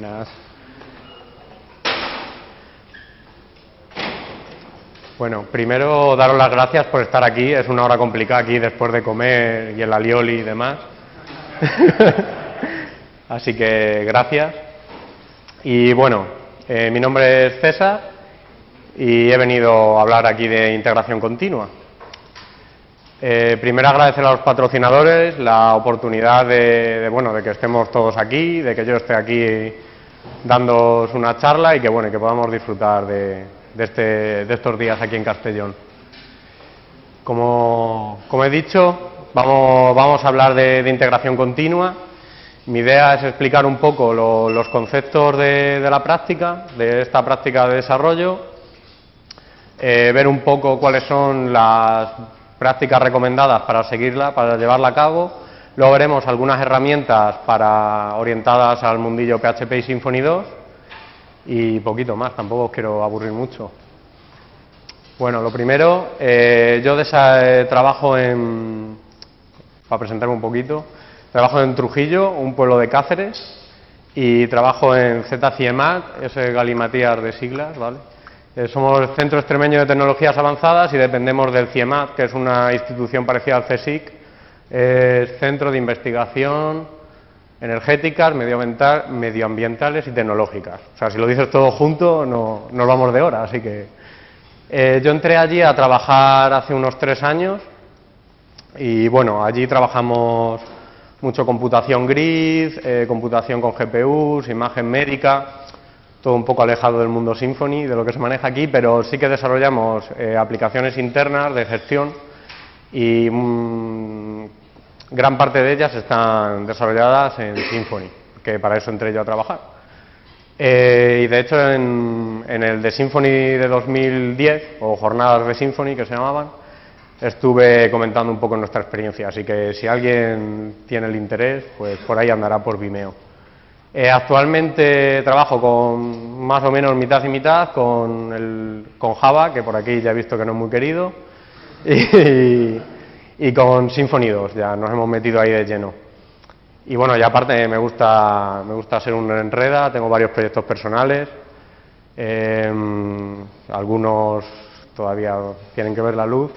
Buenas. Bueno, primero daros las gracias por estar aquí. Es una hora complicada aquí después de comer y el alioli y demás. Así que gracias. Y bueno, eh, mi nombre es César y he venido a hablar aquí de integración continua. Eh, primero agradecer a los patrocinadores la oportunidad de, de, bueno, de que estemos todos aquí, de que yo esté aquí dándoos una charla y que, bueno, que podamos disfrutar de, este, de estos días aquí en Castellón. Como, he dicho, vamos, vamos, a hablar de, integración continua. Mi idea es explicar un poco lo, los conceptos de, de, la práctica, de esta práctica de desarrollo, eh, ver un poco cuáles son las prácticas recomendadas para seguirla, para llevarla a cabo. Luego veremos algunas herramientas para, orientadas al mundillo PHP y Symfony 2 y poquito más, tampoco os quiero aburrir mucho. Bueno, lo primero, eh, yo eh, trabajo en, para presentarme un poquito, trabajo en Trujillo, un pueblo de Cáceres, y trabajo en ZCIEMAT, ese galimatías de siglas, ¿vale? Eh, somos Centro Extremeño de Tecnologías Avanzadas y dependemos del CIEMAT, que es una institución parecida al CSIC, es Centro de Investigación Energéticas, medioambiental, Medioambientales y Tecnológicas. O sea, si lo dices todo junto, no, nos vamos de hora, así que... Eh, yo entré allí a trabajar hace unos tres años y, bueno, allí trabajamos mucho computación grid, eh, computación con GPUs, imagen médica todo un poco alejado del mundo Symfony, de lo que se maneja aquí, pero sí que desarrollamos eh, aplicaciones internas de gestión y mmm, gran parte de ellas están desarrolladas en Symfony, que para eso entré yo a trabajar. Eh, y de hecho en, en, el de Symfony de 2010, o jornadas de Symfony que se llamaban, estuve comentando un poco nuestra experiencia, así que si alguien tiene el interés, pues por ahí andará por Vimeo. Eh, actualmente trabajo con más o menos mitad y mitad con, el, con Java, que por aquí ya he visto que no es muy querido, y, y, con Symfony 2, ya nos hemos metido ahí de lleno. Y bueno, ya aparte me gusta, me gusta ser un enreda, tengo varios proyectos personales, eh, algunos todavía tienen que ver la luz.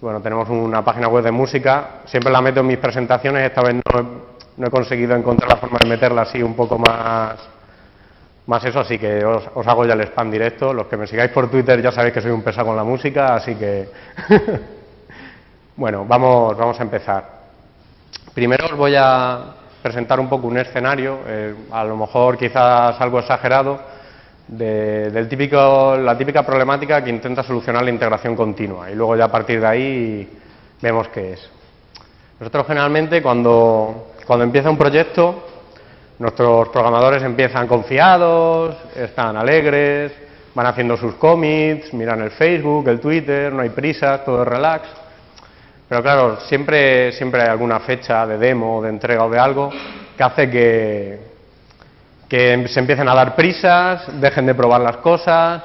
Bueno, tenemos una página web de música, siempre la meto en mis presentaciones, esta vez no no he conseguido encontrar la forma de meterla así un poco más, más eso, así que os, os, hago ya el spam directo. Los que me sigáis por Twitter ya sabéis que soy un pesado con la música, así que... bueno, vamos, vamos a empezar. Primero os voy a presentar un poco un escenario, eh, a lo mejor quizás algo exagerado, de, del típico, la típica problemática que intenta solucionar la integración continua. Y luego ya a partir de ahí vemos qué es. Nosotros generalmente cuando, cuando empieza un proyecto, nuestros programadores empiezan confiados, están alegres, van haciendo sus commits, miran el Facebook, el Twitter, no hay prisa, todo es relax. Pero claro, siempre, siempre hay alguna fecha de demo, de entrega o de algo que hace que, que se empiecen a dar prisas, dejen de probar las cosas.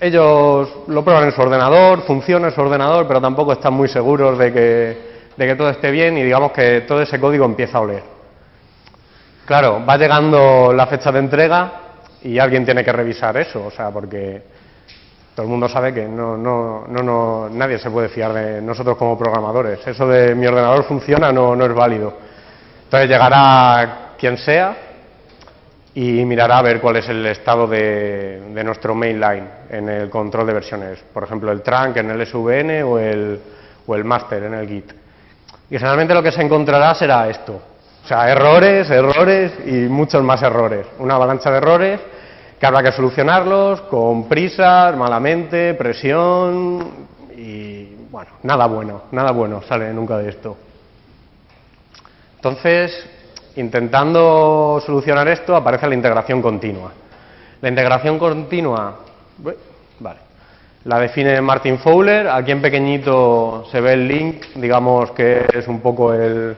Ellos lo prueban en su ordenador, funciona en su ordenador, pero tampoco están muy seguros de que de que todo esté bien y digamos que todo ese código empieza a oler. Claro, va llegando la fecha de entrega y alguien tiene que revisar eso, o sea, porque todo el mundo sabe que no, no, no, no, nadie se puede fiar de nosotros como programadores. Eso de mi ordenador funciona no, no es válido. Entonces llegará quien sea y mirará a ver cuál es el estado de, nuestro mainline en el control de versiones. Por ejemplo, el trunk en el SVN o el, o el master en el Git. Y generalmente lo que se encontrará será esto. O sea, errores, errores y muchos más errores. Una avalancha de errores que habrá que solucionarlos con prisas, malamente, presión y, bueno, nada bueno, nada bueno sale nunca de esto. Entonces, intentando solucionar esto, aparece la integración continua. La integración continua, vale, la define Martin Fowler, aquí en pequeñito se ve el link, digamos que es un poco el,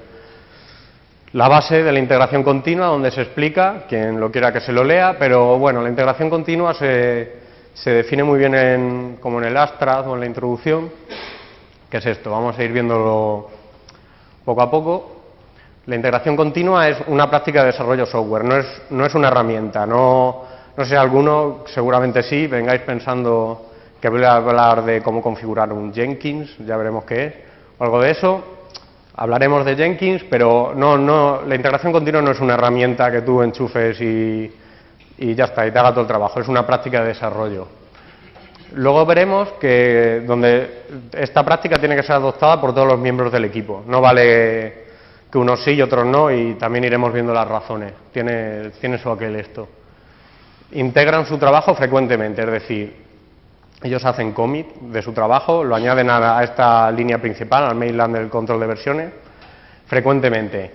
la base de la integración continua, donde se explica, quien lo quiera que se lo lea, pero bueno, la integración continua se, se define muy bien en, como en el Astra o en la introducción, que es esto, vamos a ir viéndolo poco a poco. La integración continua es una práctica de desarrollo software, no es, no es una herramienta. No, no sé, alguno, seguramente sí, vengáis pensando que voy a hablar de cómo configurar un Jenkins, ya veremos qué es, o algo de eso. Hablaremos de Jenkins, pero no, no, la integración continua no es una herramienta que tú enchufes y, y ya está, y te haga todo el trabajo, es una práctica de desarrollo. Luego veremos que donde esta práctica tiene que ser adoptada por todos los miembros del equipo. No vale que unos sí y otros no, y también iremos viendo las razones. Tiene, tiene su aquel esto. Integran su trabajo frecuentemente, es decir, ellos hacen commit de su trabajo, lo añaden a, esta línea principal, al mainland del control de versiones, frecuentemente.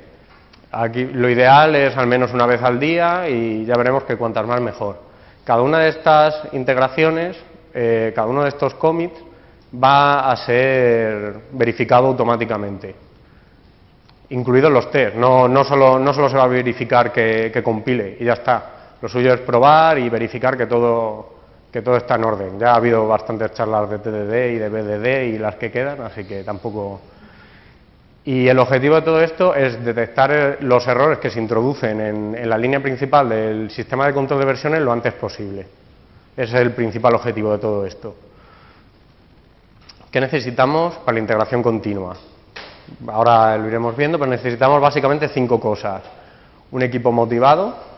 Aquí lo ideal es al menos una vez al día y ya veremos que cuantas más mejor. Cada una de estas integraciones, eh, cada uno de estos commits va a ser verificado automáticamente, incluidos los test. No, no, solo, no solo se va a verificar que, que compile y ya está. Lo suyo es probar y verificar que todo, que todo está en orden. Ya ha habido bastantes charlas de TDD y de BDD y las que quedan, así que tampoco... Y el objetivo de todo esto es detectar eh, los errores que se introducen en, la línea principal del sistema de control de versiones lo antes posible. Ese es el principal objetivo de todo esto. ¿Qué necesitamos para la integración continua? Ahora lo iremos viendo, pero necesitamos básicamente cinco cosas. Un equipo motivado,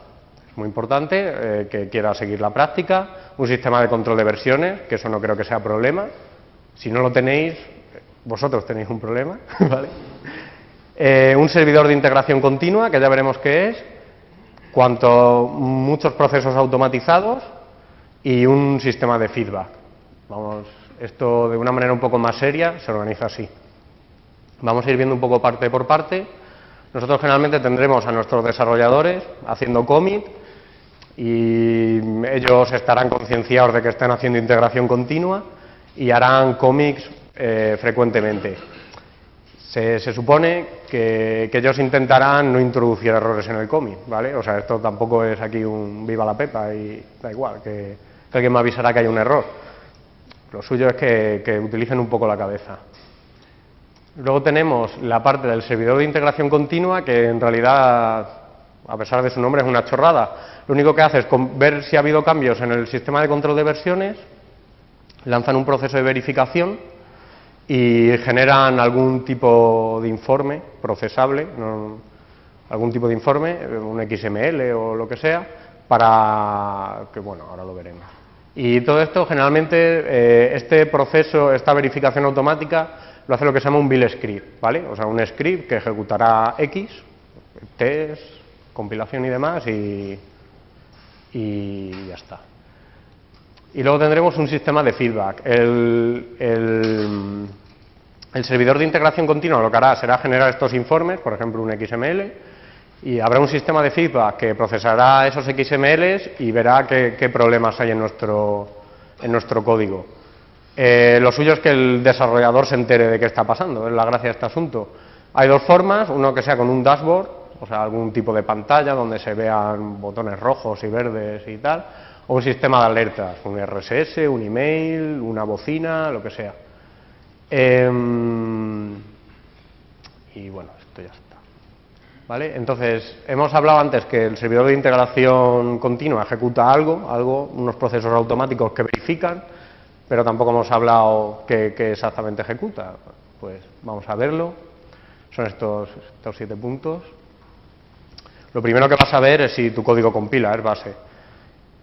muy importante, eh, que quiera seguir la práctica, un sistema de control de versiones, que eso no creo que sea problema. Si no lo tenéis, vosotros tenéis un problema, ¿vale? Eh, un servidor de integración continua, que ya veremos qué es, cuanto muchos procesos automatizados y un sistema de feedback. Vamos, esto de una manera un poco más seria se organiza así. Vamos a ir viendo un poco parte por parte. Nosotros generalmente tendremos a nuestros desarrolladores haciendo commit, y ellos estarán concienciados de que están haciendo integración continua y harán cómics eh, frecuentemente. Se, supone que, ellos intentarán no introducir errores en el cómic, ¿vale? O sea, esto tampoco es aquí un viva la pepa y da igual, que, alguien me avisará que hay un error. Lo suyo es que utilicen un poco la cabeza. Luego tenemos la parte del servidor de integración continua, que en realidad, a pesar de su nombre, es una chorrada lo único que hace es ver si ha habido cambios en el sistema de control de versiones, lanzan un proceso de verificación y generan algún tipo de informe procesable, algún tipo de informe, un XML o lo que sea, para que, bueno, ahora lo veremos. Y todo esto, generalmente, eh, este proceso, esta verificación automática, lo hace lo que se llama un bill script, ¿vale? O sea, un script que ejecutará X, test, compilación y demás, y, ya está. Y luego tendremos un sistema de feedback. El, el, servidor de integración continua lo que hará será generar estos informes, por ejemplo un XML, y habrá un sistema de feedback que procesará esos XMLs y verá qué, problemas hay en nuestro, en nuestro código. Eh, lo suyo es que el desarrollador se entere de qué está pasando, es la gracia de este asunto. Hay dos formas, uno que sea con un dashboard, o sea, algún tipo de pantalla donde se vean botones rojos y verdes y tal, o un sistema de alertas, un RSS, un email, una bocina, lo que sea. Em, y bueno, esto ya está. ¿Vale? Entonces, hemos hablado antes que el servidor de integración continua ejecuta algo, algo, unos procesos automáticos que verifican, pero tampoco hemos hablado qué, exactamente ejecuta. Pues vamos a verlo. Son estos, estos siete puntos. Lo primero que vas a ver es si tu código compila, es base.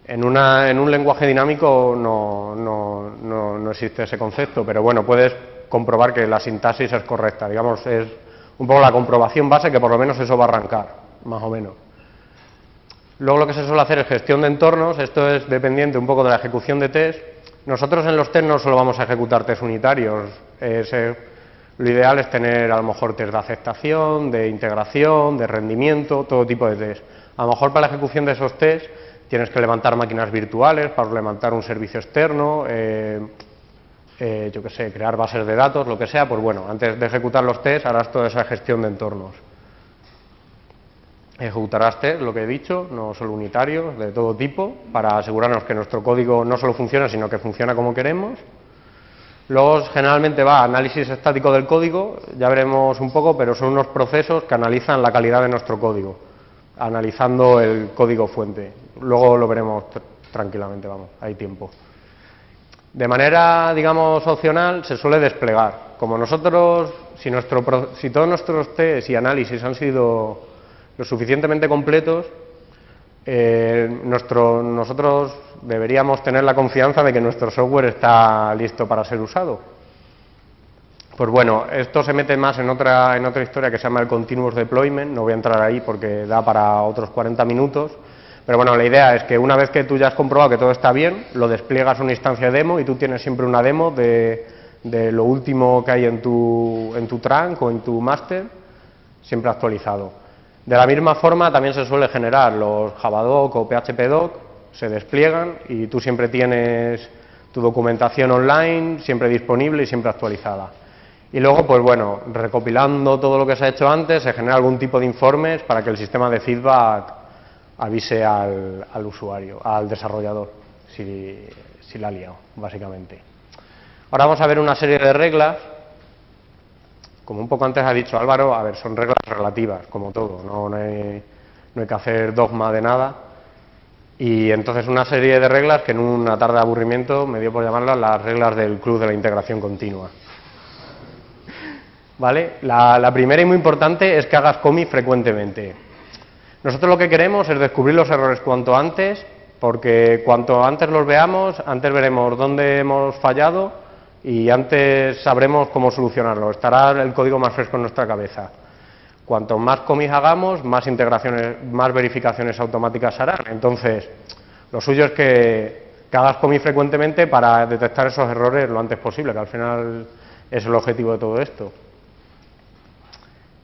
En, un lenguaje dinámico no, existe ese concepto, pero bueno, puedes comprobar que la sintaxis es correcta. Digamos, es un poco la comprobación base que por lo menos eso va a arrancar, más o menos. Luego lo que se suele hacer es gestión de entornos, esto es dependiente un poco de la ejecución de test. Nosotros en los test no solo vamos a ejecutar test unitarios, lo ideal es tener a lo mejor test de aceptación, de integración, de rendimiento, todo tipo de test. A lo mejor para la ejecución de esos test tienes que levantar máquinas virtuales, para levantar un servicio externo, eh, eh, yo qué sé, crear bases de datos, lo que sea, pues bueno, antes de ejecutar los test harás toda esa gestión de entornos. Ejecutarás test, lo que he dicho, no solo unitarios, de todo tipo, para asegurarnos que nuestro código no solo funciona, sino que funciona como queremos. Luego generalmente va análisis estático del código, ya veremos un poco, pero son unos procesos que analizan la calidad de nuestro código, analizando el código fuente. Luego lo veremos tranquilamente, vamos, hay tiempo. De manera, digamos, opcional, se suele desplegar. Como nosotros, si, nuestro, si todos nuestros test y análisis han sido lo suficientemente completos, eh, nuestro, nosotros deberíamos tener la confianza de que nuestro software está listo para ser usado. Pues bueno, esto se mete más en otra, en otra historia que se llama el Continuous Deployment, no voy a entrar ahí porque da para otros 40 minutos, pero bueno, la idea es que una vez que tú ya has comprobado que todo está bien, lo despliegas una instancia demo y tú tienes siempre una demo de, de lo último que hay en tu, en tu trunk o en tu master, siempre actualizado. De la misma forma también se suele generar los Javadoc o PHPdoc, se despliegan y tú siempre tienes tu documentación online, siempre disponible y siempre actualizada. Y luego, pues bueno, recopilando todo lo que se ha hecho antes, se genera algún tipo de informes para que el sistema de feedback avise al, usuario, al desarrollador, si, si la ha liado, básicamente. Ahora vamos a ver una serie de reglas. Como un poco antes ha dicho Álvaro, a ver, son reglas relativas, como todo, no, no, hay, que hacer dogma de nada. Y entonces una serie de reglas que en una tarde de aburrimiento me dio por llamarlas las reglas del club de la integración continua. ¿Vale? La, la primera y muy importante es que hagas commit frecuentemente. Nosotros lo que queremos es descubrir los errores cuanto antes, porque cuanto antes los veamos, antes veremos dónde hemos fallado y antes sabremos cómo solucionarlo. Estará el código más fresco en nuestra cabeza. Cuanto más commits hagamos, más integraciones, más verificaciones automáticas harán. Entonces, lo suyo es que, hagas commit frecuentemente para detectar esos errores lo antes posible, que al final es el objetivo de todo esto.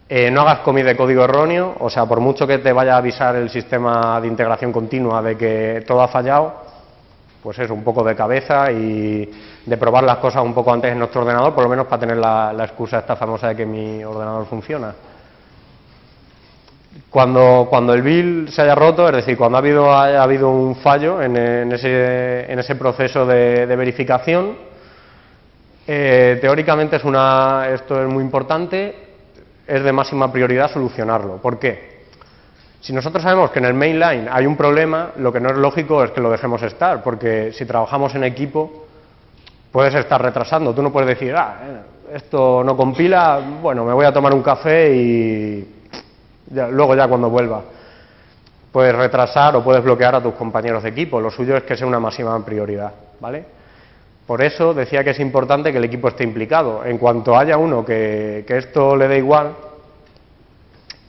Eh, no hagas commit de código erróneo, o sea, por mucho que te vaya a avisar el sistema de integración continua de que todo ha fallado, pues es un poco de cabeza y de probar las cosas un poco antes en nuestro ordenador, por lo menos para tener la, excusa esta famosa de que mi ordenador funciona. Cuando, cuando el bill se haya roto, es decir, cuando ha habido, ha habido un fallo en, ese, en ese, proceso de, verificación, eh, teóricamente es una, esto es muy importante, es de máxima prioridad solucionarlo. ¿Por qué? Si nosotros sabemos que en el mainline hay un problema, lo que no es lógico es que lo dejemos estar, porque si trabajamos en equipo, puedes estar retrasando. Tú no puedes decir, ah, esto no compila, bueno, me voy a tomar un café y luego ya cuando vuelva. Puedes retrasar o puedes bloquear a tus compañeros de equipo. Lo suyo es que sea una máxima prioridad, ¿vale? Por eso decía que es importante que el equipo esté implicado. En cuanto haya uno que, esto le dé igual,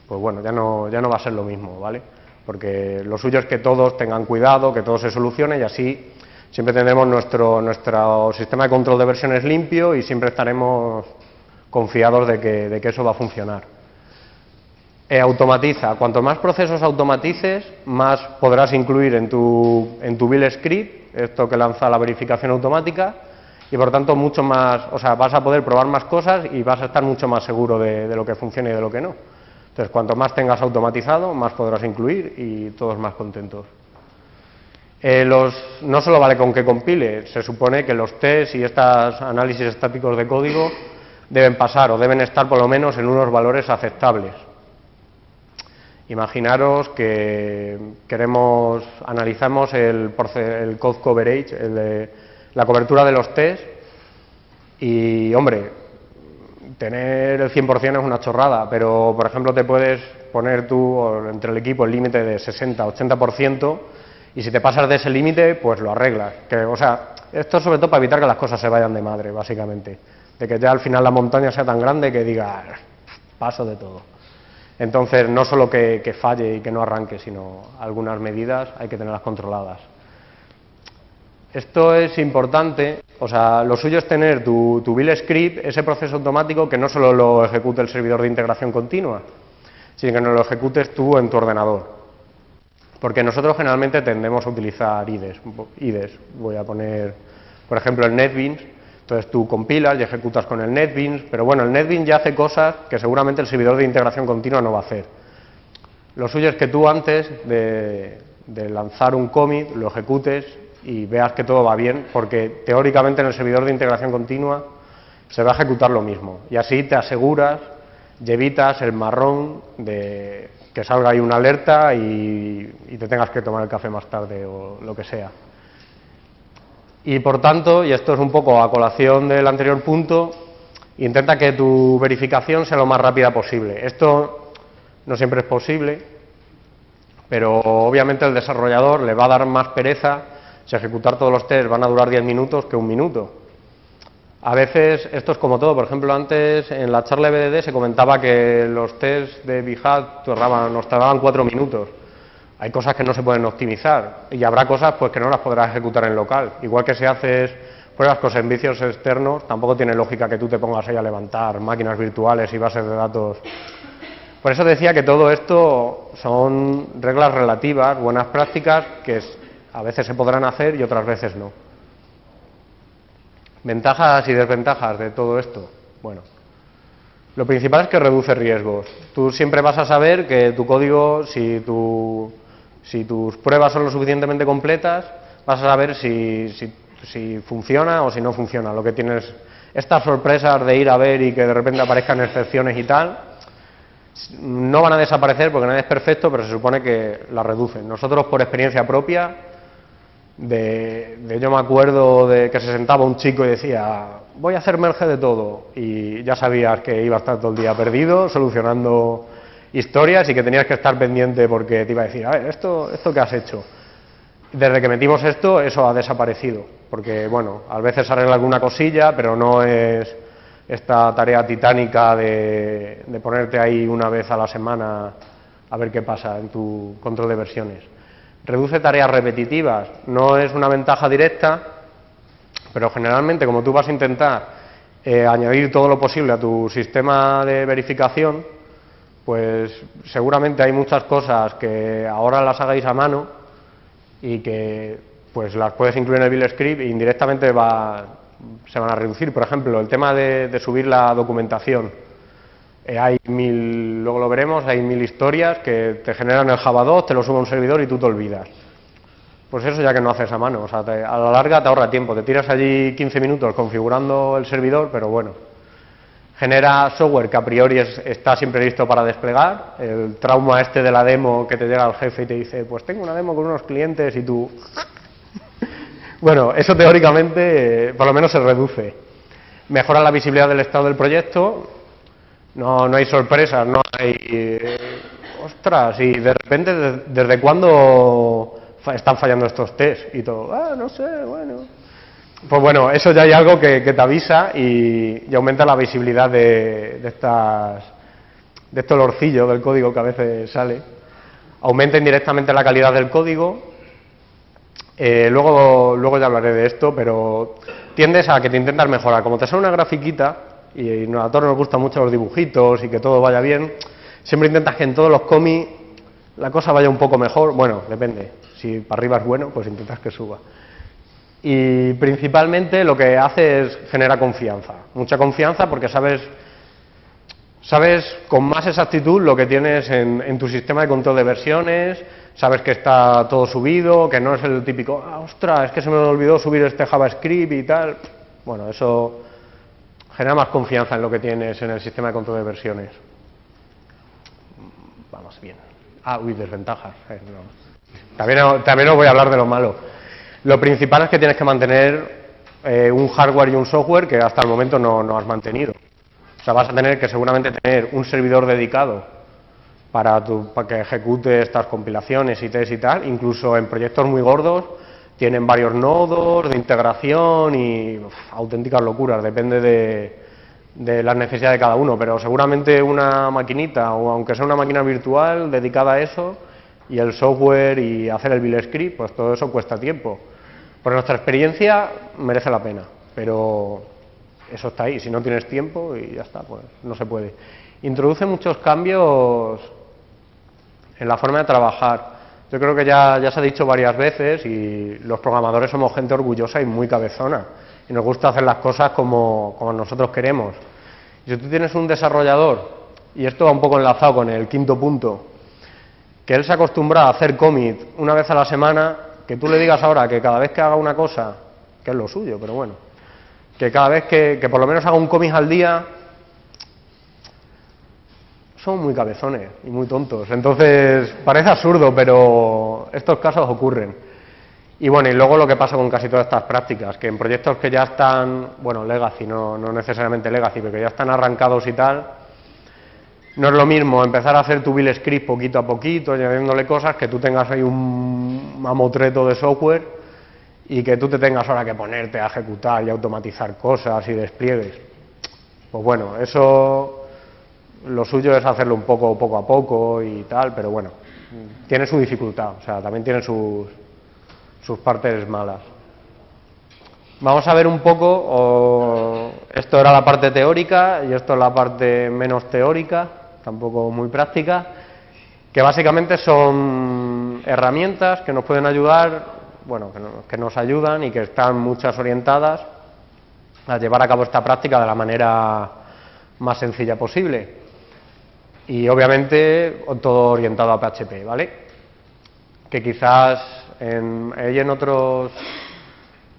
pues bueno, ya no, ya no va a ser lo mismo, ¿vale? Porque lo suyo es que todos tengan cuidado, que todo se solucione y así siempre tendremos nuestro, nuestro sistema de control de versiones limpio y siempre estaremos confiados de que, eso va a funcionar. E automatiza. Cuanto más procesos automatices, más podrás incluir en tu, en tu build script esto que lanza la verificación automática, y por tanto mucho más, o sea, vas a poder probar más cosas y vas a estar mucho más seguro de, lo que funciona y de lo que no. Entonces, cuanto más tengas automatizado, más podrás incluir y todos más contentos. Eh, no solo vale con que compile, se supone que los tests y estos análisis estáticos de código deben pasar o deben estar por lo menos en unos valores aceptables. Imaginaros que queremos, analizamos el, el code coverage, la cobertura de los test, y hombre, tener el 100% es una chorrada, pero por ejemplo te puedes poner tú entre el equipo el límite de 60-80%, y si te pasas de ese límite, pues lo arreglas. Que, o sea, esto es sobre todo para evitar que las cosas se vayan de madre, básicamente. De que ya al final la montaña sea tan grande que diga, paso de todo. Entonces, no solo que, falle y que no arranque, sino algunas medidas hay que tenerlas controladas. Esto es importante, o sea, lo suyo es tener tu, tu build script, ese proceso automático que no solo lo ejecute el servidor de integración continua, sino que no lo ejecutes tú en tu ordenador. Porque nosotros generalmente tendemos a utilizar IDEs. IDEs. Voy a poner, por ejemplo, el NetBeans, entonces tú compilas y ejecutas con el NetBeans, pero bueno, el NetBeans ya hace cosas que seguramente el servidor de integración continua no va a hacer. Lo suyo es que tú antes de, lanzar un commit lo ejecutes y veas que todo va bien, porque teóricamente en el servidor de integración continua se va a ejecutar lo mismo. Y así te aseguras y evitas el marrón de que salga ahí una alerta y, y te tengas que tomar el café más tarde o lo que sea. Y por tanto, y esto es un poco a colación del anterior punto, intenta que tu verificación sea lo más rápida posible. Esto no siempre es posible, pero obviamente el desarrollador le va a dar más pereza si ejecutar todos los tests van a durar 10 minutos que un minuto. A veces esto es como todo, por ejemplo, antes en la charla BDD se comentaba que los tests de BIHAT nos tardaban 4 minutos. Hay cosas que no se pueden optimizar y habrá cosas pues que no las podrás ejecutar en local. Igual que si haces pruebas con servicios externos, tampoco tiene lógica que tú te pongas ahí a levantar máquinas virtuales y bases de datos. Por eso decía que todo esto son reglas relativas, buenas prácticas, que a veces se podrán hacer y otras veces no. Ventajas y desventajas de todo esto. Bueno, lo principal es que reduce riesgos. Tú siempre vas a saber que tu código, si tu si tus pruebas son lo suficientemente completas, vas a saber si, si, funciona o si no funciona. Lo que tienes, estas sorpresas de ir a ver y que de repente aparezcan excepciones y tal, no van a desaparecer porque nadie es perfecto, pero se supone que las reducen. Nosotros, por experiencia propia, de, yo me acuerdo de que se sentaba un chico y decía, voy a hacer merge de todo, y ya sabías que iba a estar todo el día perdido, solucionando historias y que tenías que estar pendiente porque te iba a decir, a ver, esto, esto que has hecho. Desde que metimos esto, eso ha desaparecido, porque, bueno, a veces arregla alguna cosilla, pero no es esta tarea titánica de, de ponerte ahí una vez a la semana a ver qué pasa en tu control de versiones. Reduce tareas repetitivas, no es una ventaja directa, pero generalmente como tú vas a intentar eh, añadir todo lo posible a tu sistema de verificación, pues seguramente hay muchas cosas que ahora las hagáis a mano y que pues las puedes incluir en el build script e indirectamente va, se van a reducir. Por ejemplo, el tema de, subir la documentación. Eh, hay mil, luego lo veremos, hay mil historias que te generan el Java 2, te lo sube un servidor y tú te olvidas. Pues eso ya que no haces a mano, o sea, a la larga te ahorra tiempo, te tiras allí 15 minutos configurando el servidor, pero bueno, genera software que a priori está siempre listo para desplegar. El trauma este de la demo que te llega al jefe y te dice, pues tengo una demo con unos clientes y tú... bueno, eso teóricamente por lo menos se reduce. Mejora la visibilidad del estado del proyecto, no, no hay sorpresas, no hay... Eh, ostras, y de repente, ¿desde cuándo están fallando estos test? Y todo, ah, no sé, bueno... Pues bueno, eso ya hay algo que, te avisa y, aumenta la visibilidad de, estas, de este olorcillo del código que a veces sale. Aumenta indirectamente la calidad del código. Eh, luego, luego ya hablaré de esto, pero tiendes a que te intentas mejorar. Como te sale una grafiquita, y a todos nos gustan mucho los dibujitos y que todo vaya bien, siempre intentas que en todos los cómics la cosa vaya un poco mejor. Bueno, depende. Si para arriba es bueno, pues intentas que suba y principalmente lo que hace es genera confianza, mucha confianza porque sabes, sabes con más exactitud lo que tienes en, tu sistema de control de versiones, sabes que está todo subido, que no es el típico, ah, ostras, es que se me olvidó subir este JavaScript y tal. Bueno, eso genera más confianza en lo que tienes en el sistema de control de versiones. Vamos bien. Ah, uy, desventajas. Eh, también, también os voy a hablar de lo malo. Lo principal es que tienes que mantener eh, un hardware y un software que hasta el momento no, has mantenido. O sea, vas a tener que seguramente tener un servidor dedicado para, para que ejecute estas compilaciones y test y tal. Incluso en proyectos muy gordos tienen varios nodos de integración y auténticas locuras, depende de, de las necesidades de cada uno, pero seguramente una maquinita o aunque sea una máquina virtual dedicada a eso y el software y hacer el bill script, pues todo eso cuesta tiempo. Por nuestra experiencia merece la pena, pero eso está ahí, si no tienes tiempo y ya está, pues no se puede. Introduce muchos cambios en la forma de trabajar. Yo creo que ya, ya se ha dicho varias veces y los programadores somos gente orgullosa y muy cabezona y nos gusta hacer las cosas como, como nosotros queremos. Y si tú tienes un desarrollador, y esto va un poco enlazado con el quinto punto, que él se acostumbra a hacer commit una vez a la semana, que tú le digas ahora que cada vez que haga una cosa, que es lo suyo, pero bueno, que cada vez que, que por lo menos haga un cómic al día, son muy cabezones y muy tontos. Entonces, parece absurdo, pero estos casos ocurren. Y bueno, y luego lo que pasa con casi todas estas prácticas, que en proyectos que ya están, bueno, legacy, no, no necesariamente legacy, pero que ya están arrancados y tal, no es lo mismo empezar a hacer tu bill script poquito a poquito, añadiéndole cosas, que tú tengas ahí un mamotreto de software y que tú te tengas ahora que ponerte a ejecutar y automatizar cosas y despliegues. Pues bueno, eso lo suyo es hacerlo un poco poco a poco y tal, pero bueno, tiene su dificultad, o sea, también tiene sus, sus partes malas. Vamos a ver un poco, esto era la parte teórica y esto es la parte menos teórica, tampoco muy práctica, que básicamente son herramientas que nos pueden ayudar, bueno, que, que nos ayudan y que están muchas orientadas a llevar a cabo esta práctica de la manera más sencilla posible. Y obviamente todo orientado a PHP, ¿vale? Que quizás en, en otros,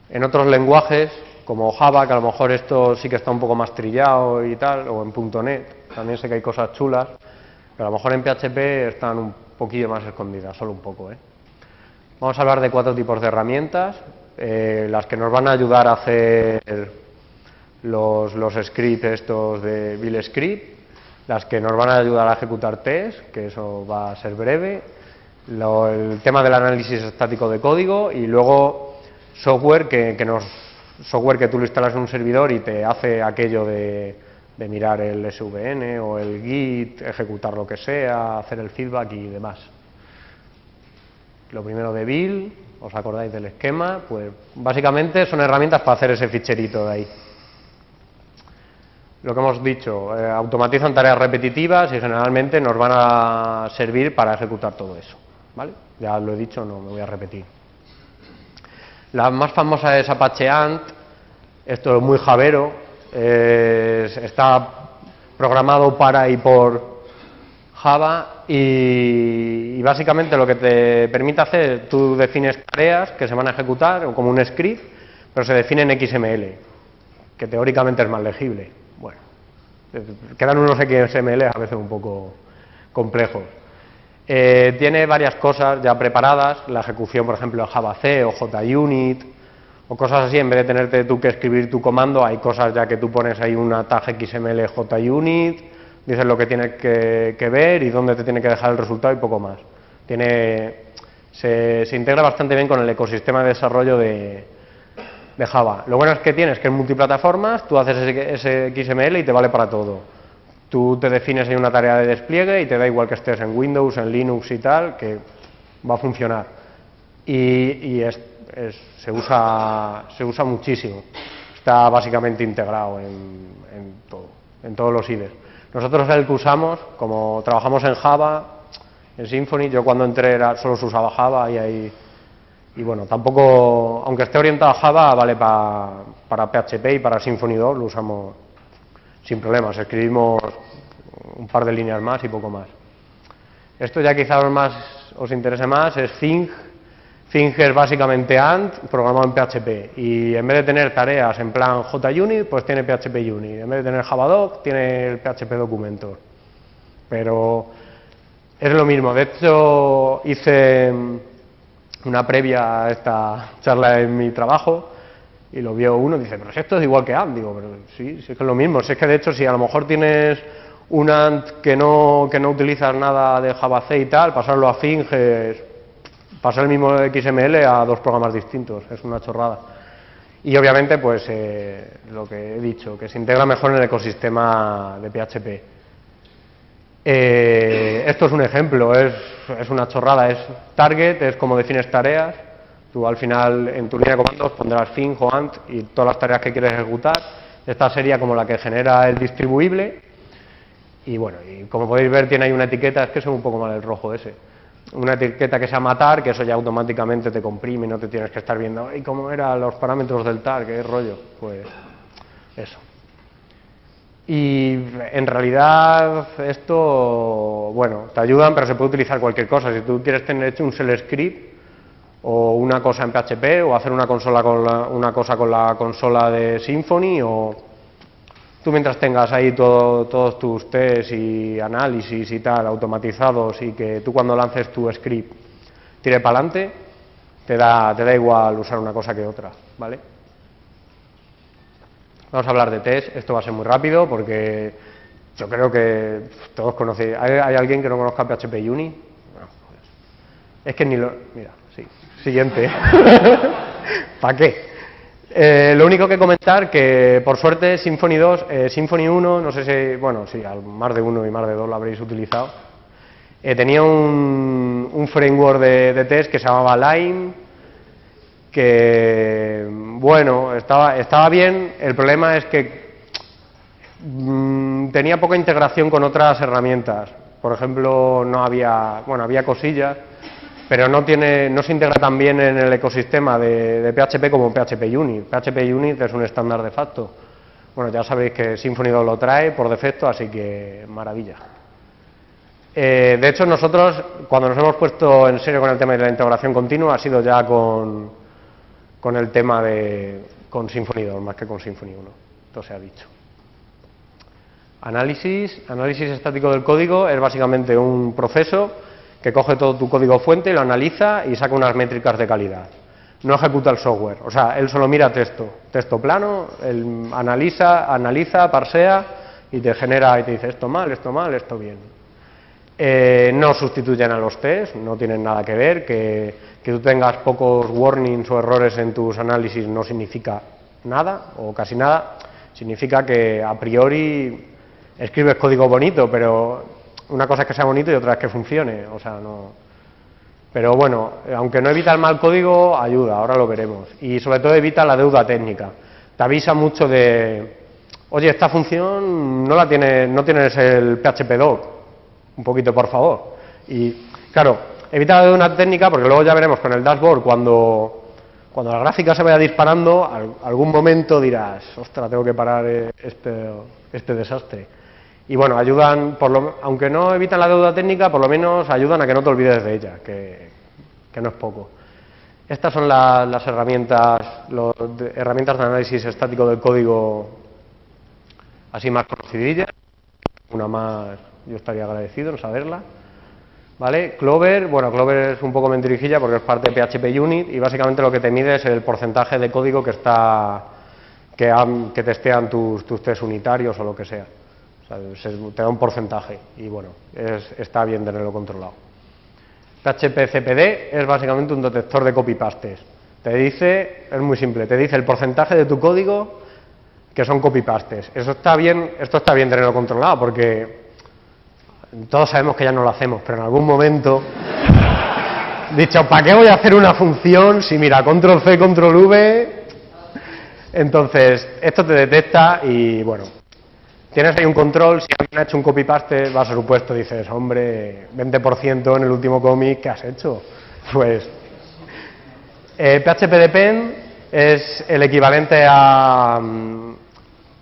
en otros lenguajes, como Java, que a lo mejor esto sí que está un poco más trillado y tal, o en .NET, también sé que hay cosas chulas, pero a lo mejor en PHP están un poquillo más escondidas, solo un poco, ¿eh? Vamos a hablar de cuatro tipos de herramientas, eh, las que nos van a ayudar a hacer los, los scripts estos de Bill Script, las que nos van a ayudar a ejecutar test, que eso va a ser breve, lo, el tema del análisis estático de código y luego software que, que, nos software que tú lo instalas en un servidor y te hace aquello de, mirar el SVN o el Git, ejecutar lo que sea, hacer el feedback y demás. Lo primero de Bill, ¿os acordáis del esquema? Pues básicamente son herramientas para hacer ese ficherito de ahí. Lo que hemos dicho, eh, automatizan tareas repetitivas y generalmente nos van a servir para ejecutar todo eso. ¿vale? Ya lo he dicho, no me voy a repetir. La más famosa es Apache Ant, esto es muy javero, está programado para y por Java y, básicamente lo que te permite hacer, tú defines tareas que se van a ejecutar como un script, pero se define en XML, que teóricamente es más legible. Quedan unos XML a veces un poco complejos. Eh, tiene varias cosas ya preparadas, la ejecución, por ejemplo, en Java C o JUnit o cosas así, en vez de tenerte tú que escribir tu comando, hay cosas ya que tú pones ahí una tag XML JUnit, dices lo que tienes que, que, ver y dónde te tiene que dejar el resultado y poco más. Tiene, se, se integra bastante bien con el ecosistema de desarrollo de, de, Java. Lo bueno es que tienes que es multiplataformas, tú haces ese, XML y te vale para todo. Tú te defines ahí una tarea de despliegue y te da igual que estés en Windows, en Linux y tal, que va a funcionar. Y, y es, se, usa, se usa muchísimo. Está básicamente integrado en, en, todo, en todos los IDEs. Nosotros el que usamos, como trabajamos en Java, en Symfony, yo cuando entré era, solo se usaba Java y ahí... Y bueno, tampoco, aunque esté orientado a Java, vale pa, para PHP y para Symfony 2, lo usamos sin problemas, escribimos un par de líneas más y poco más. Esto ya quizás más os interese más, es Think. Think es básicamente ANT programado en PHP y en vez de tener tareas en plan JUnit, pues tiene PHP Unit. En vez de tener Javadoc, tiene el PHP Documentor. Pero es lo mismo. De hecho, hice una previa a esta charla en mi trabajo y lo vio uno y dice, pero esto es igual que ANT, digo, pero sí, sí es que es lo mismo, si es que de hecho si a lo mejor tienes un ANT que no, que no utilizas nada de Java C y tal, pasarlo a Finge, pasar el mismo XML a dos programas distintos, es una chorrada. Y obviamente, pues eh, lo que he dicho, que se integra mejor en el ecosistema de PHP. Eh, esto es un ejemplo, es, una chorrada, es target, es como defines tareas, Tú al final en tu línea de comandos pondrás fin o ant y todas las tareas que quieres ejecutar. Esta sería como la que genera el distribuible. Y bueno, y como podéis ver tiene ahí una etiqueta, es que es un poco mal el rojo ese. Una etiqueta que sea matar, que eso ya automáticamente te comprime no te tienes que estar viendo, ¿y cómo eran los parámetros del tar? ¿Qué rollo? Pues eso. Y en realidad esto, bueno, te ayudan, pero se puede utilizar cualquier cosa. Si tú quieres tener hecho un shell script, o una cosa en PHP, o hacer una, consola con una cosa con la consola de Symfony, o tú mientras tengas ahí todos tus tests y análisis y tal automatizados y que tú cuando lances tu script tire para adelante, te da, te da igual usar una cosa que otra, ¿vale? Vamos a hablar de test, esto va a ser muy rápido porque yo creo que todos conocen. ¿Hay, alguien que no conozca PHP Uni? es que ni lo... Mira, sí. Siguiente. ¿Para qué? Eh, lo único que comentar que por suerte Symfony 2, eh, Symfony 1, no sé si, bueno, sí, más de uno y más de dos lo habréis utilizado, eh, tenía un, framework de, test que se llamaba Lime, que, bueno, estaba, estaba bien, el problema es que mm, tenía poca integración con otras herramientas. Por ejemplo, no había, bueno, había cosillas, pero no, tiene, no se integra tan bien en el ecosistema de, PHP como PHP Unit. PHP Unit es un estándar de facto. Bueno, ya sabéis que Symfony 2 lo trae por defecto, así que maravilla. Eh, de hecho, nosotros, cuando nos hemos puesto en serio con el tema de la integración continua, ha sido ya con, con el tema de con Symfony 2, más que con Symfony 1. Esto se ha dicho. Análisis, análisis estático del código es básicamente un proceso que coge todo tu código fuente, lo analiza y saca unas métricas de calidad. No ejecuta el software, o sea, él solo mira texto, texto plano, él analiza, analiza, parsea y te genera y te dice esto mal, esto mal, esto bien. Eh, no sustituyen a los test, no tienen nada que ver, que, tú tengas pocos warnings o errores en tus análisis no significa nada o casi nada, significa que a priori escribes código bonito, pero una cosa es que sea bonito y otra es que funcione, o sea, no... Pero bueno, aunque no evita el mal código, ayuda, ahora lo veremos. Y sobre todo evita la deuda técnica. Te avisa mucho de, oye, esta función no la tiene, no tienes el PHP doc, un poquito por favor. Y claro, evita la deuda técnica porque luego ya veremos con el dashboard cuando, cuando la gráfica se vaya disparando, algún momento dirás, ostras, tengo que parar este, este desastre. Y bueno, ayudan, por lo, aunque no evitan la deuda técnica, por lo menos ayudan a que no te olvides de ella, que, no es poco. Estas son las herramientas, las herramientas de análisis estático del código así más conocidillas. Una más, yo estaría agradecido en saberla. ¿Vale? Clover, bueno, Clover es un poco mentirijilla porque es parte de PHP Unit y básicamente lo que te mide es el porcentaje de código que está que, que testean tus, tus test unitarios o lo que sea te da un porcentaje y bueno, está bien tenerlo controlado. PHP-CPD es básicamente un detector de copy-pastes. Te dice, es muy simple, te dice el porcentaje de tu código que son copy-pastes. Eso está bien, esto está bien tenerlo controlado porque todos sabemos que ya no lo hacemos, pero en algún momento dicho, ¿para qué voy a hacer una función si mira, control C, control V? Entonces, esto te detecta y bueno, Tienes ahí un control, si alguien ha hecho un copy-paste, va a supuesto, dices, hombre, 20% en el último cómic, ¿qué has hecho? Pues eh, PHP Depend es el equivalente a... Mm,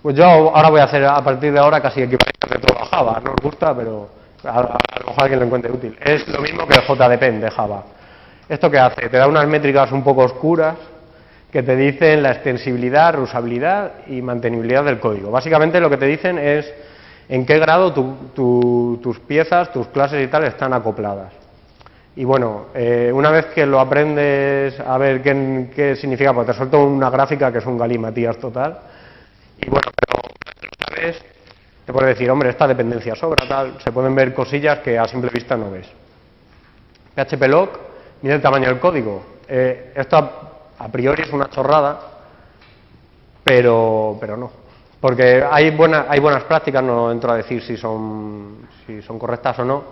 pues yo ahora voy a hacer a partir de ahora casi equivalente de todo a Java, no os gusta, pero a, lo mejor alguien lo encuentre útil. Es lo mismo que el JDepend de Java. ¿Esto qué hace? Te da unas métricas un poco oscuras que te dicen la extensibilidad, reusabilidad y mantenibilidad del código. Básicamente lo que te dicen es en qué grado tus piezas, tus clases y tal están acopladas. Y bueno, eh, una vez que lo aprendes a ver qué, significa, pues te suelto una gráfica que es un galimatías total. Y bueno, te puede decir, hombre, esta dependencia sobra, tal. Se pueden ver cosillas que a simple vista no ves. PHP log, mira el tamaño del código. Eh, esto a priori es una chorrada, pero, pero no. Porque hay, hay buenas prácticas, no entro a decir si son, si son correctas o no,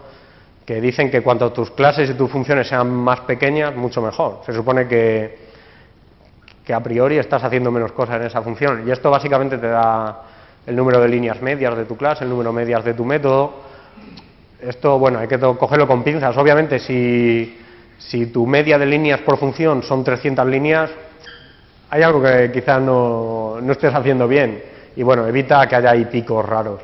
que dicen que cuanto tus clases y tus funciones sean más pequeñas, mucho mejor. Se supone que, que a priori estás haciendo menos cosas en esa función. Y esto básicamente te da el número de líneas medias de tu clase, el número medias de tu método. Esto, bueno, hay que cogerlo con pinzas. Obviamente, si si tu media de líneas por función son 300 líneas, hay algo que quizás no, estés haciendo bien. Y bueno, evita que haya ahí picos raros.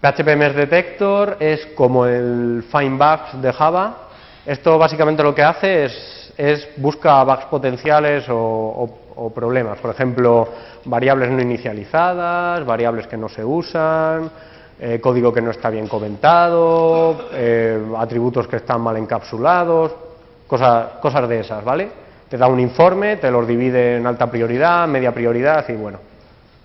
PHP Mesh Detector es como el Find Bugs de Java. Esto básicamente lo que hace es es busca bugs potenciales o, problemas. Por ejemplo, variables no inicializadas, variables que no se usan, eh, código que no está bien comentado, eh, atributos que están mal encapsulados, cosas, cosas de esas, ¿vale? Te da un informe, te los divide en alta prioridad, media prioridad y bueno,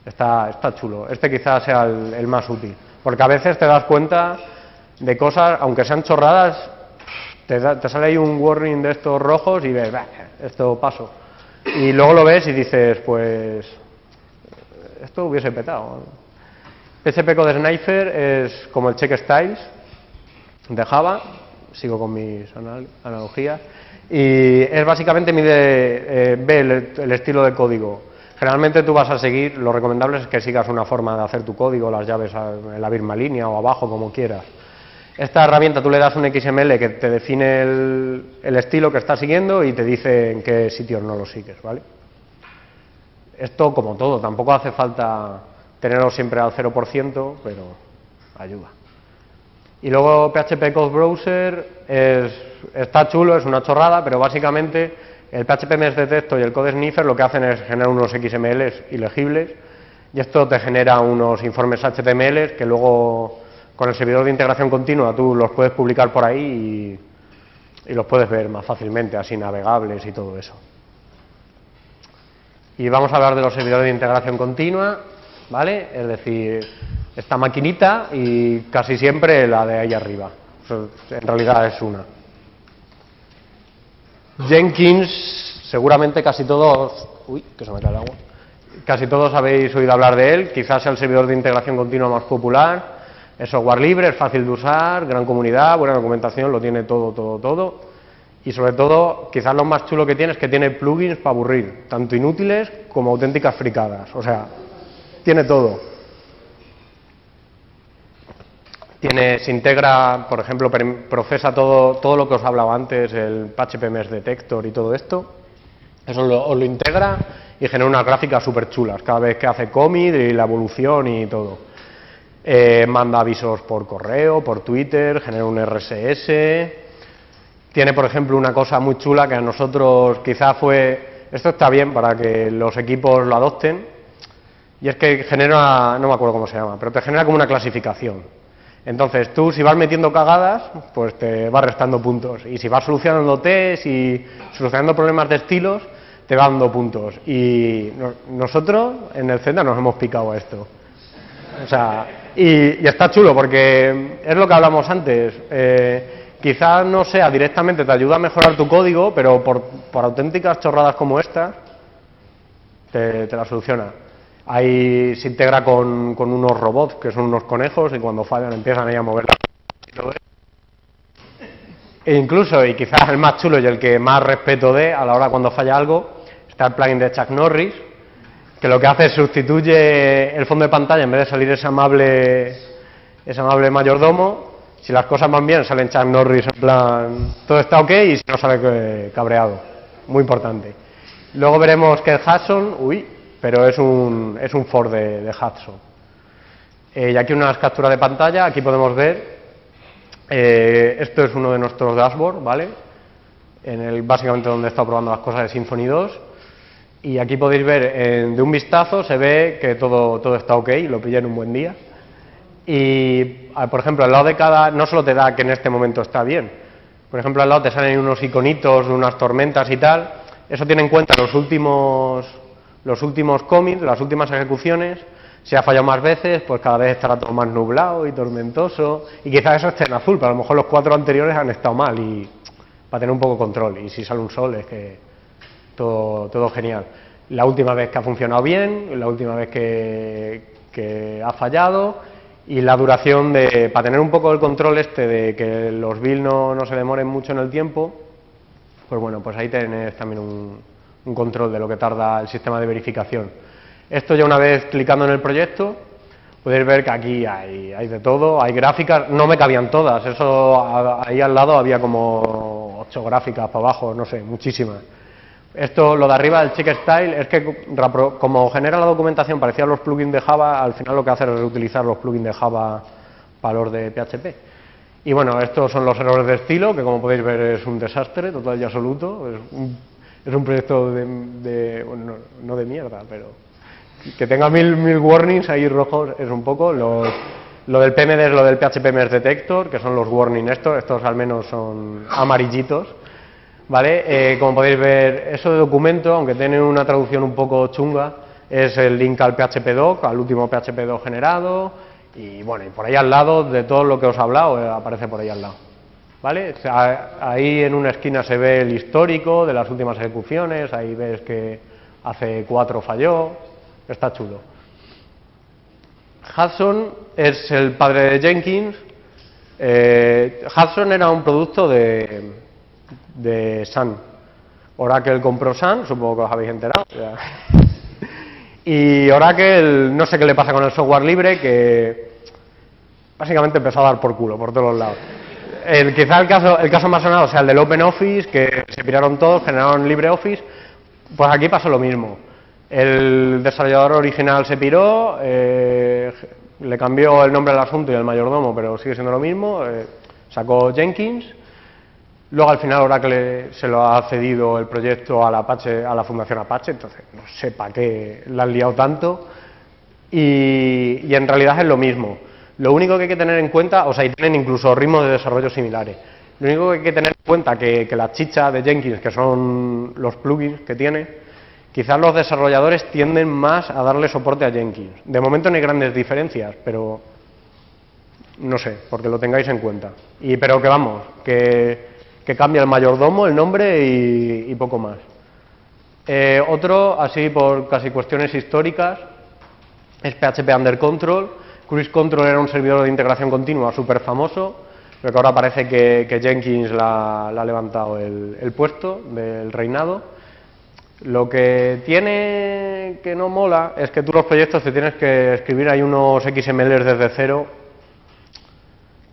está, está chulo. Este quizás sea el más útil, porque a veces te das cuenta de cosas, aunque sean chorradas, te, sale ahí un warning de estos rojos y ves, esto paso. Y luego lo ves y dices, pues, esto hubiese petado. PHP Code Sniper es como el check styles de Java, sigo con mis analogías, y es básicamente mide, eh, ve el, estilo de código. Generalmente tú vas a seguir, lo recomendable es que sigas una forma de hacer tu código, las llaves en la misma línea o abajo, como quieras. Esta herramienta tú le das un XML que te define el, estilo que estás siguiendo y te dice en qué sitios no lo sigues, ¿vale? Esto como todo, tampoco hace falta tenerlo siempre al 0%, pero ayuda. Y luego PHP Code Browser es, está chulo, es una chorrada, pero básicamente el PHP Mesh Detector y el Code Sniffer lo que hacen es generar unos XMLs ilegibles y esto te genera unos informes HTML que luego con el servidor de integración continua tú los puedes publicar por ahí y, los puedes ver más fácilmente, así navegables y todo eso. Y vamos a hablar de los servidores de integración continua, ¿vale? Es decir, esta maquinita y casi siempre la de ahí arriba. En realidad es una. Jenkins, seguramente casi todos... Uy, que se me cae el agua. Casi todos habéis oído hablar de él, quizás el servidor de integración continua más popular es software libre, es fácil de usar, gran comunidad, buena documentación, lo tiene todo, todo, todo. Y sobre todo, quizás lo más chulo que tiene es que tiene plugins para aburrir, tanto inútiles como auténticas fricadas. O sea, tiene todo. Tiene, se integra, por ejemplo, procesa todo, todo lo que os hablaba antes, el PHP Mesh Detector y todo esto. Eso lo, os lo integra y genera unas gráficas súper chulas, cada vez que hace commit y la evolución y todo. Eh, manda avisos por correo, por Twitter, genera un RSS. Tiene, por ejemplo, una cosa muy chula que a nosotros quizás fue... Esto está bien para que los equipos lo adopten. Y es que genera, no me acuerdo cómo se llama, pero te genera como una clasificación. Entonces, tú si vas metiendo cagadas, pues te vas restando puntos. Y si vas solucionando test y solucionando problemas de estilos, te va dando puntos. Y nosotros en el Z nos hemos picado a esto. O sea, y, está chulo porque es lo que hablamos antes. Eh, quizás no sea directamente, te ayuda a mejorar tu código, pero por, auténticas chorradas como esta, te, la soluciona. Ahí se integra con, unos robots, que son unos conejos, y cuando fallan empiezan ahí a mover E incluso, y quizás el más chulo y el que más respeto dé a la hora cuando falla algo, está el plugin de Chuck Norris, que lo que hace es sustituye el fondo de pantalla, en vez de salir ese amable, ese amable mayordomo, si las cosas van bien salen Chuck Norris en plan, todo está ok y si no sale cabreado, muy importante. Luego veremos que el Hudson, uy, pero es un, es un for de, Hudson. Eh, y aquí unas capturas de pantalla, aquí podemos ver, eh, esto es uno de nuestros dashboards, ¿vale? En el, básicamente donde estado probando las cosas de Symfony 2 y aquí podéis ver, de un vistazo se ve que todo, todo está ok, lo pillé en un buen día. Y, por ejemplo, al lado de cada, no solo te da que en este momento está bien, por ejemplo, al lado te salen unos iconitos, unas tormentas y tal, eso tiene en cuenta los últimos, los últimos commits, las últimas ejecuciones, si ha fallado más veces, pues cada vez estará todo más nublado y tormentoso, y quizás eso esté en azul, pero a lo mejor los cuatro anteriores han estado mal, y para tener un poco de control, y si sale un sol es que todo, todo genial. La última vez que ha funcionado bien, la última vez que, ha fallado y la duración de, para tener un poco el control este de que los builds no, se demoren mucho en el tiempo, pues bueno, pues ahí tenés también un, un control de lo que tarda el sistema de verificación. Esto ya una vez clicando en el proyecto, podéis ver que aquí hay, hay, de todo, hay gráficas, no me cabían todas, eso ahí al lado había como ocho gráficas para abajo, no sé, muchísimas. Esto, lo de arriba del check style, es que como genera la documentación parecía los plugins de Java, al final lo que hace es reutilizar los plugins de Java para los de PHP. Y bueno, estos son los errores de estilo, que como podéis ver es un desastre total y absoluto. Es un, es un proyecto de, bueno, no, de mierda, pero que tenga mil, mil warnings ahí rojos es un poco. Los, lo del PMD es lo del PHP Detector, que son los warnings estos, estos al menos son amarillitos. ¿Vale? Eh, como podéis ver, eso de documento, aunque tiene una traducción un poco chunga, es el link al PHP doc, al último PHP doc generado, y bueno, y por ahí al lado de todo lo que os he hablado, eh, aparece por ahí al lado. ¿Vale? ahí en una esquina se ve el histórico de las últimas ejecuciones, ahí ves que hace cuatro falló, está chulo. Hudson es el padre de Jenkins. Eh, Hudson era un producto de, de Sun. Oracle compró Sun, supongo que os habéis enterado. Y Oracle, no sé qué le pasa con el software libre, que básicamente empezó a dar por culo por todos los lados. El, quizá el caso, el caso más sonado sea el del OpenOffice, que se piraron todos, generaron LibreOffice. Pues aquí pasó lo mismo. El desarrollador original se piró, eh, le cambió el nombre al asunto y el mayordomo, pero sigue siendo lo mismo. Eh, sacó Jenkins. Luego al final Oracle se lo ha cedido el proyecto a la, Apache, a la Fundación Apache, entonces no sé para qué la han liado tanto. Y, en realidad es lo mismo. Lo único que hay que tener en cuenta, o sea, y tienen incluso ritmos de desarrollo similares. Lo único que hay que tener en cuenta que, que la chicha de Jenkins, que son los plugins que tiene, Quizás los desarrolladores tienden más a darle soporte a Jenkins. De momento no hay grandes diferencias, pero no sé, porque lo tengáis en cuenta. Y, pero que vamos, que, cambia el mayordomo, el nombre y, poco más. Eh, otro, así por casi cuestiones históricas, es PHP Under Control. Cruise Control era un servidor de integración continua súper famoso, pero que ahora parece que, Jenkins le ha levantado el puesto del reinado. Lo que tiene que no mola es que tú los proyectos te tienes que escribir ahí unos XML desde cero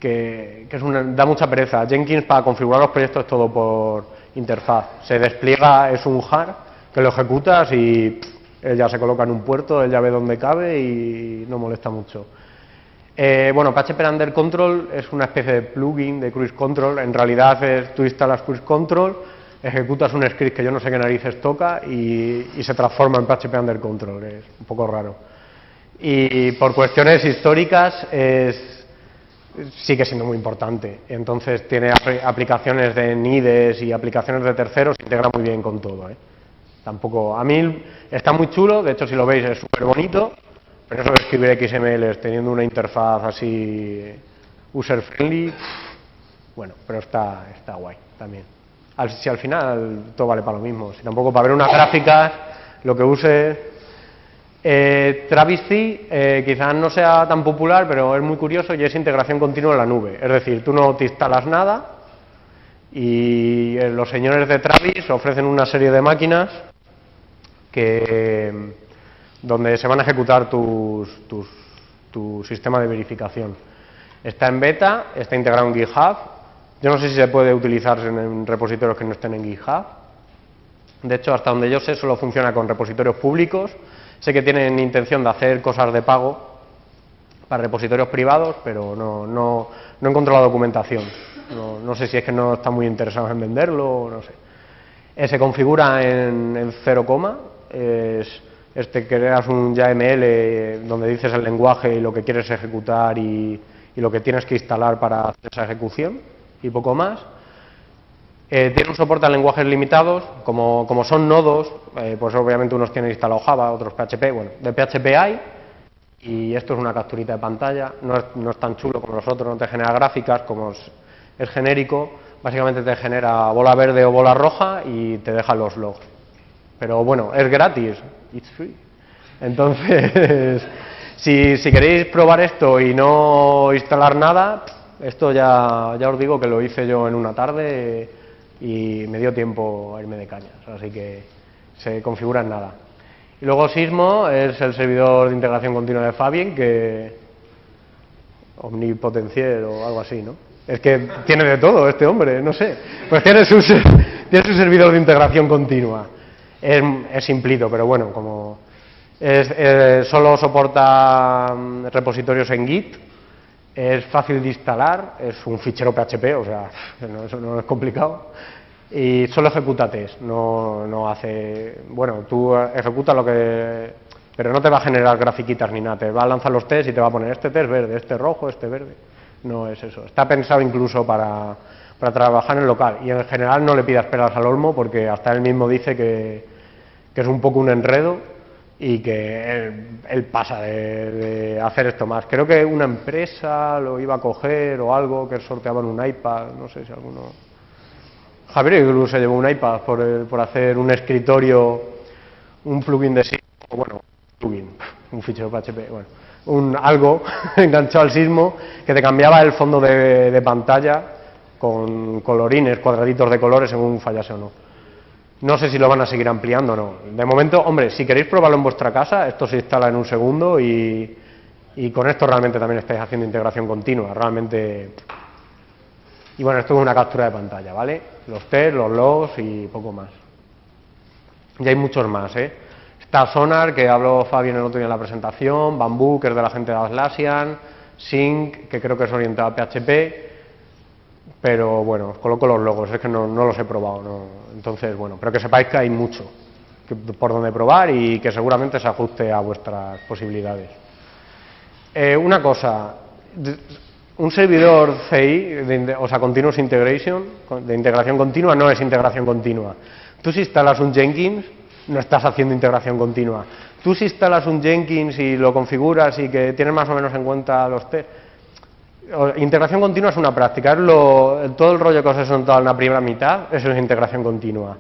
que, da mucha pereza. Jenkins para configurar los proyectos es todo por interfaz. Se despliega, es un jar que lo ejecutas y él ya se coloca en un puerto, él ya ve dónde cabe y no molesta mucho. Eh, bueno, PHP Under Control es una especie de plugin de Cruise Control. En realidad es, tú instalas Cruise Control ejecutas un script que yo no sé qué narices toca y, se transforma en PHP under control, es un poco raro. Y, por cuestiones históricas es, sigue siendo muy importante, entonces tiene aplicaciones de NIDES y aplicaciones de terceros, integra muy bien con todo. ¿eh? Tampoco, a mí está muy chulo, de hecho si lo veis es súper bonito, pero eso de escribir XML teniendo una interfaz así user friendly, bueno, pero está, está guay también si al final todo vale para lo mismo. Si tampoco para ver unas gráficas, lo que use. Eh, Travesty eh, quizás no sea tan popular, pero es muy curioso y es integración continua en la nube. Es decir, tú no te instalas nada y eh, los señores de Travis ofrecen una serie de máquinas que, donde se van a ejecutar tus, tu sistema de verificación. Está en beta, está integrado en GitHub yo no sé si se puede utilizar en repositorios que no estén en GitHub. De hecho, hasta donde yo sé, solo funciona con repositorios públicos. Sé que tienen intención de hacer cosas de pago para repositorios privados, pero no, no, no encuentro la documentación. No, sé si es que no están muy interesados en venderlo no sé. Eh, se configura en, 0, es, este, creas un YAML donde dices el lenguaje y lo que quieres ejecutar y, y lo que tienes que instalar para hacer esa ejecución y poco más. Eh, tiene un soporte a lenguajes limitados, como, como son nodos, eh, pues obviamente unos tienen instalado Java, otros PHP, bueno, de PHP hay, y esto es una capturita de pantalla, no es, no es tan chulo como los otros, no te genera gráficas, como es, genérico, básicamente te genera bola verde o bola roja y te deja los logs. Pero bueno, es gratis, it's free. Entonces, si, si queréis probar esto y no instalar nada, esto ya, ya os digo que lo hice yo en una tarde y me dio tiempo a irme de cañas, así que se configura en nada. Y luego Sismo es el servidor de integración continua de Fabien, que omnipotencier o algo así, ¿no? Es que tiene de todo este hombre, no sé. Pues tiene su, tiene su servidor de integración continua. Es, es pero bueno, como es, eh, solo soporta mm, repositorios en Git, es fácil de instalar, es un fichero PHP, o sea, eso no es complicado, y solo ejecuta test, no, no hace, bueno, tú ejecutas lo que, pero no te va a generar grafiquitas ni nada, te va a lanzar los tests y te va a poner este test verde, este rojo, este verde, no es eso, está pensado incluso para, para trabajar en local. Y en general no le pidas peras al olmo porque hasta él mismo dice que, que es un poco un enredo y que él, pasa de, hacer esto más. Creo que una empresa lo iba a coger o algo, que sorteaban un iPad, no sé si alguno... Javier incluso se llevó un iPad por, por hacer un escritorio, un plugin de sismo, bueno, plugin, un fichero PHP, bueno, un, algo enganchado al sismo que te cambiaba el fondo de, de pantalla con colorines, cuadraditos de colores según fallase o no. No sé si lo van a seguir ampliando o no. De momento, hombre, si queréis probarlo en vuestra casa, esto se instala en un segundo y, con esto realmente también estáis haciendo integración continua. Realmente. Y bueno, esto es una captura de pantalla, ¿vale? Los test, los logs y poco más. Y hay muchos más, ¿eh? Está Sonar, que habló Fabián el otro día en la presentación, Bamboo, que es de la gente de Atlassian, Sync, que creo que es orientado a PHP, pero bueno, os coloco los logos, es que no, los he probado, entonces bueno, pero que sepáis que hay mucho por donde probar y que seguramente se ajuste a vuestras posibilidades. Eh, una cosa, un servidor CI, o sea, Continuous Integration, de integración continua, no es integración continua. Tú si instalas un Jenkins, no estás haciendo integración continua. Tú si instalas un Jenkins y lo configuras y que tienes más o menos en cuenta los test, Integración continua es una práctica, todo el rollo que os he sentado en la primera mitad, eso es integración continua.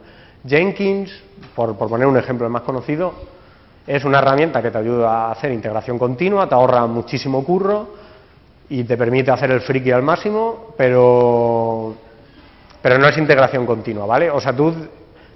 Jenkins, por, poner un ejemplo más conocido, es una herramienta que te ayuda a hacer integración continua, te ahorra muchísimo curro y te permite hacer el friki al máximo, pero, pero no es integración continua, ¿vale? O sea, tú,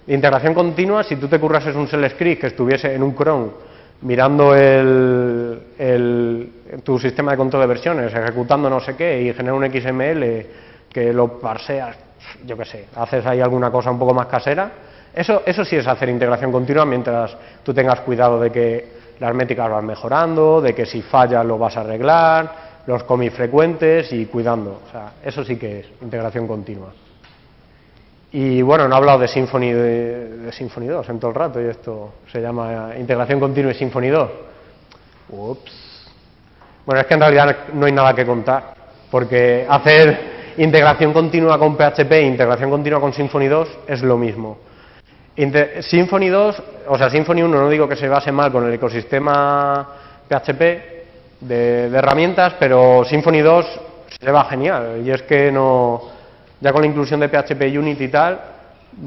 integración continua, si tú te curras es un shell script que estuviese en un cron mirando el, tu sistema de control de versiones, ejecutando no sé qué y genera un XML que lo parseas, yo qué sé, haces ahí alguna cosa un poco más casera, eso, eso sí es hacer integración continua mientras tú tengas cuidado de que las métricas van mejorando, de que si falla lo vas a arreglar, los commits frecuentes y cuidando, o sea, eso sí que es integración continua. Y bueno, no he hablado de Symfony, de, Symfony 2 en todo el rato, y esto se llama integración continua y Symfony 2. Ups. Bueno, es que en realidad no hay nada que contar, porque hacer integración continua con PHP e integración continua con Symfony 2 es lo mismo. Symfony 2, o sea, Symfony 1 no digo que se base mal con el ecosistema PHP de, de herramientas, pero Symfony 2 se va genial, y es que no ya con la inclusión de PHP Unit y tal,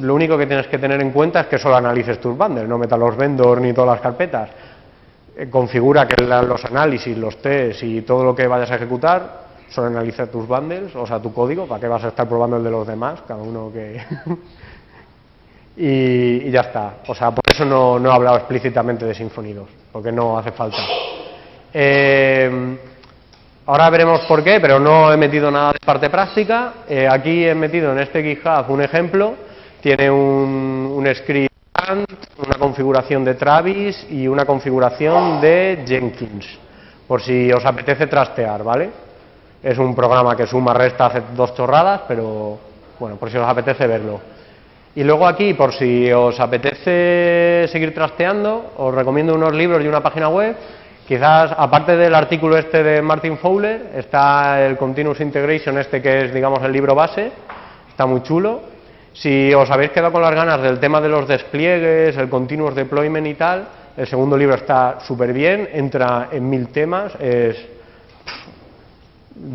lo único que tienes que tener en cuenta es que solo analices tus bundles, no metas los vendors ni todas las carpetas. Eh, configura que los análisis, los tests y todo lo que vayas a ejecutar solo analice tus bundles, o sea, tu código, para que vas a estar probando el de los demás, cada uno que... y, ya está. O sea, por eso no, no he hablado explícitamente de Symfony 2, porque no hace falta. Eh, Ahora veremos por qué, pero no he metido nada de parte práctica. Eh, aquí he metido en este GitHub un ejemplo. Tiene un, script, una configuración de Travis y una configuración de Jenkins, por si os apetece trastear, ¿vale? Es un programa que suma, resta, hace dos chorradas, pero bueno, por si os apetece verlo. Y luego aquí, por si os apetece seguir trasteando, os recomiendo unos libros y una página web Quizás, aparte del artículo este de Martin Fowler, está el Continuous Integration este que es, digamos, el libro base, está muy chulo. Si os habéis quedado con las ganas del tema de los despliegues, el Continuous Deployment y tal, el segundo libro está súper bien, entra en mil temas, es...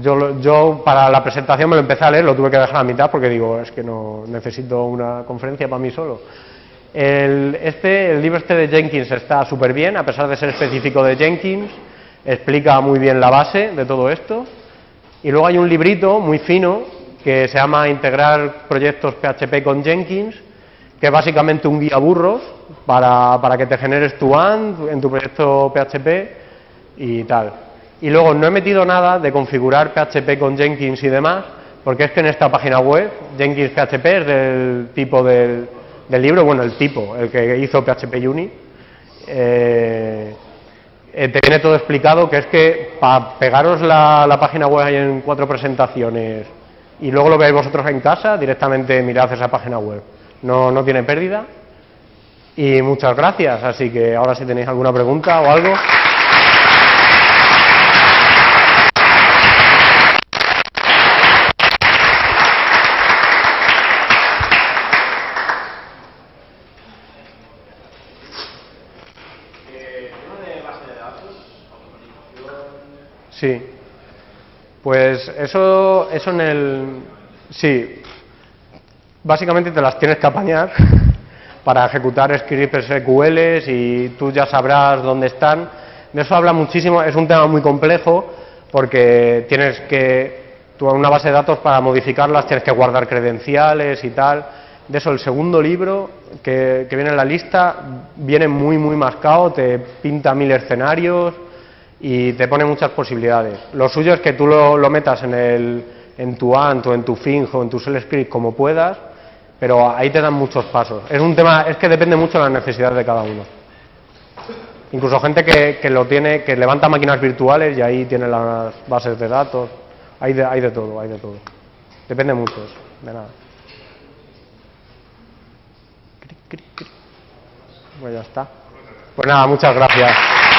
Yo, yo para la presentación me lo empecé a leer, lo tuve que dejar a mitad porque digo, es que no necesito una conferencia para mí solo. El, este, el libro este de Jenkins está súper bien, a pesar de ser específico de Jenkins, explica muy bien la base de todo esto. Y luego hay un librito muy fino que se llama Integrar proyectos PHP con Jenkins, que es básicamente un guía burros para, para que te generes tu AND en tu proyecto PHP y tal. Y luego no he metido nada de configurar PHP con Jenkins y demás, porque es que en esta página web Jenkins PHP es del tipo del del libro, bueno, el tipo, el que hizo PHP Uni, eh, eh, te viene todo explicado, que es que para pegaros la, la página web ahí en cuatro presentaciones y luego lo veáis vosotros en casa, directamente mirad esa página web. No, no tiene pérdida. Y muchas gracias, así que ahora si tenéis alguna pregunta o algo. Sí. Pues eso, eso en el... Sí. Básicamente te las tienes que apañar para ejecutar scripts SQL y tú ya sabrás dónde están. De eso habla muchísimo, es un tema muy complejo porque tienes que, tú una base de datos para modificarlas tienes que guardar credenciales y tal. De eso el segundo libro que, que viene en la lista viene muy muy mascado, te pinta mil escenarios, y te pone muchas posibilidades. Lo suyo es que tú lo, metas en, el, en tu ANT o en tu FING o en tu Shell Script como puedas, pero ahí te dan muchos pasos. Es un tema, es que depende mucho de las necesidades de cada uno. Incluso gente que, que lo tiene, que levanta máquinas virtuales y ahí tiene las bases de datos. Hay de, hay de todo, hay de todo. Depende mucho, de. Pues ya está. Pues nada, muchas gracias.